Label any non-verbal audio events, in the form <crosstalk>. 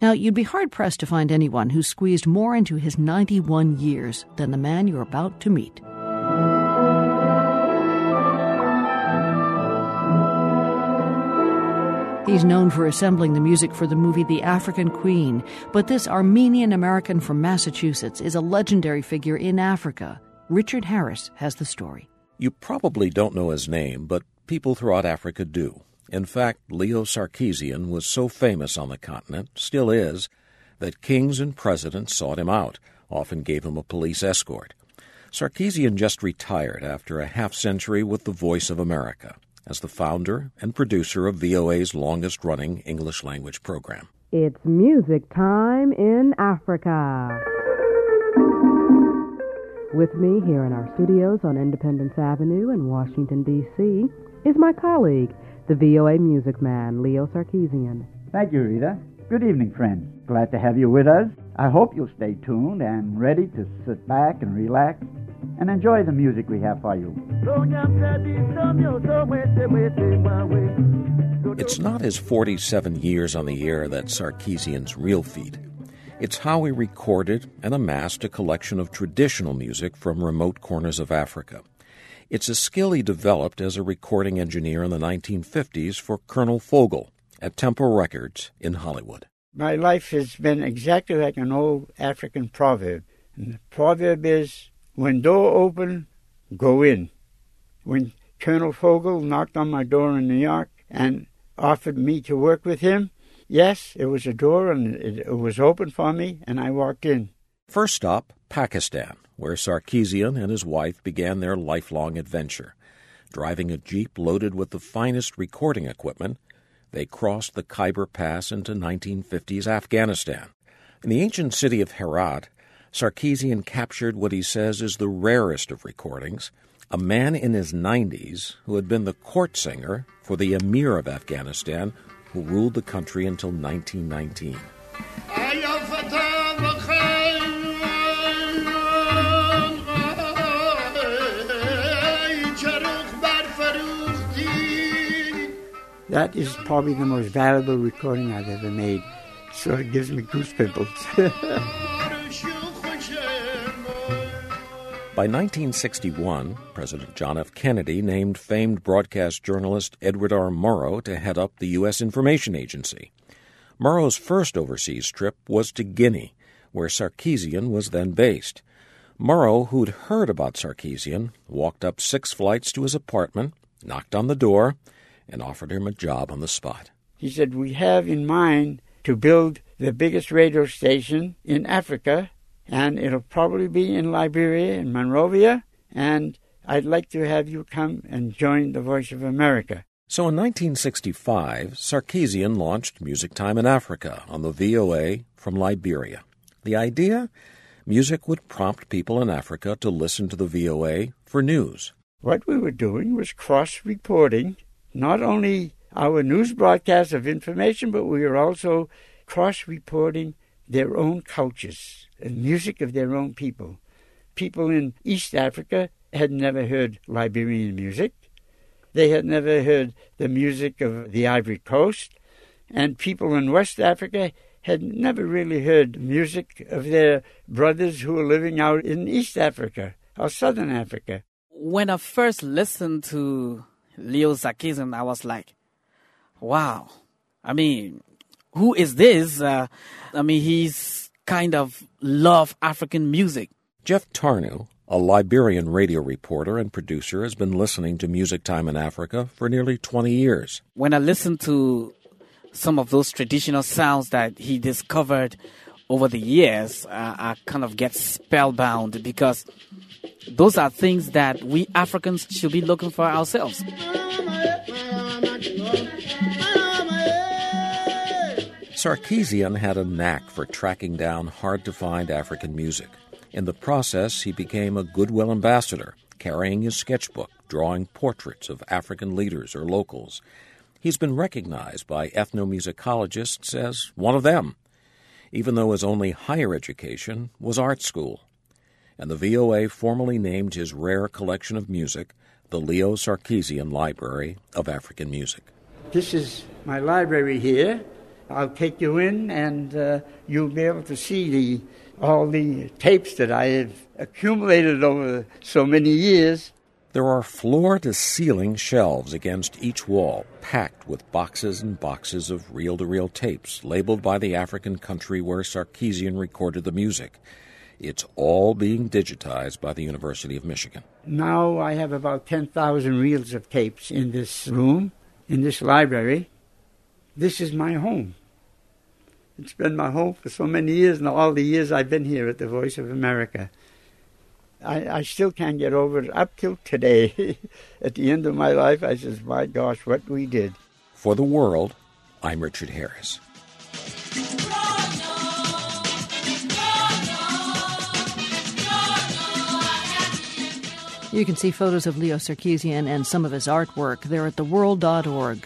Now, you'd be hard pressed to find anyone who squeezed more into his 91 years than the man you're about to meet. He's known for assembling the music for the movie The African Queen, but this Armenian American from Massachusetts is a legendary figure in Africa. Richard Harris has the story. You probably don't know his name, but people throughout Africa do. In fact, Leo Sarkisian was so famous on the continent, still is, that kings and presidents sought him out, often gave him a police escort. Sarkisian just retired after a half century with the Voice of America as the founder and producer of VOA's longest running English language program. It's music time in Africa. With me here in our studios on Independence Avenue in Washington, D.C., is my colleague, the VOA music man, Leo Sarkisian. Thank you, Rita. Good evening, friends. Glad to have you with us. I hope you'll stay tuned and ready to sit back and relax and enjoy the music we have for you. It's not his 47 years on the air that's Sarkisian's real feat. It's how he recorded and amassed a collection of traditional music from remote corners of Africa. It's a skill he developed as a recording engineer in the 1950s for Colonel Fogel at Temple Records in Hollywood. My life has been exactly like an old African proverb. And the proverb is when door open, go in. When Colonel Fogel knocked on my door in New York and offered me to work with him, yes, it was a door and it, it was open for me, and I walked in. First stop, Pakistan, where Sarkisian and his wife began their lifelong adventure. Driving a Jeep loaded with the finest recording equipment, they crossed the Khyber Pass into 1950s Afghanistan. In the ancient city of Herat, Sarkisian captured what he says is the rarest of recordings a man in his 90s who had been the court singer for the Emir of Afghanistan who ruled the country until 1919. That is probably the most valuable recording I've ever made. So it gives me goosebumps. <laughs> By 1961, President John F. Kennedy named famed broadcast journalist Edward R. Murrow to head up the U.S. Information Agency. Murrow's first overseas trip was to Guinea, where Sarkisian was then based. Murrow, who'd heard about Sarkisian, walked up six flights to his apartment, knocked on the door, and offered him a job on the spot. He said, We have in mind to build the biggest radio station in Africa and it'll probably be in Liberia, in Monrovia, and I'd like to have you come and join the Voice of America. So in 1965, Sarkisian launched Music Time in Africa on the VOA from Liberia. The idea? Music would prompt people in Africa to listen to the VOA for news. What we were doing was cross reporting not only our news broadcasts of information, but we are also cross reporting their own cultures and music of their own people. People in East Africa had never heard Liberian music. They had never heard the music of the Ivory Coast. And people in West Africa had never really heard music of their brothers who were living out in East Africa or Southern Africa. When I first listened to Leo Sarkisian, I was like, wow. I mean, who is this? Uh, I mean, he's kind of love African music. Jeff Tarnu, a Liberian radio reporter and producer, has been listening to Music Time in Africa for nearly 20 years. When I listen to some of those traditional sounds that he discovered over the years, uh, I kind of get spellbound because those are things that we Africans should be looking for ourselves. Sarkisian had a knack for tracking down hard to find African music. In the process, he became a goodwill ambassador, carrying his sketchbook, drawing portraits of African leaders or locals. He's been recognized by ethnomusicologists as one of them, even though his only higher education was art school. And the VOA formally named his rare collection of music the Leo Sarkisian Library of African Music. This is my library here, I'll take you in, and uh, you'll be able to see the all the tapes that I have accumulated over so many years. There are floor to ceiling shelves against each wall, packed with boxes and boxes of reel to reel tapes labeled by the African country where Sarkisian recorded the music. It's all being digitized by the University of Michigan. Now I have about 10,000 reels of tapes in this room, in this library. This is my home. It's been my home for so many years, and all the years I've been here at the Voice of America. I, I still can't get over it up till today. <laughs> at the end of my life, I says, my gosh, what we did. For the world, I'm Richard Harris. You can see photos of Leo Sarkisian and some of his artwork there at theworld.org.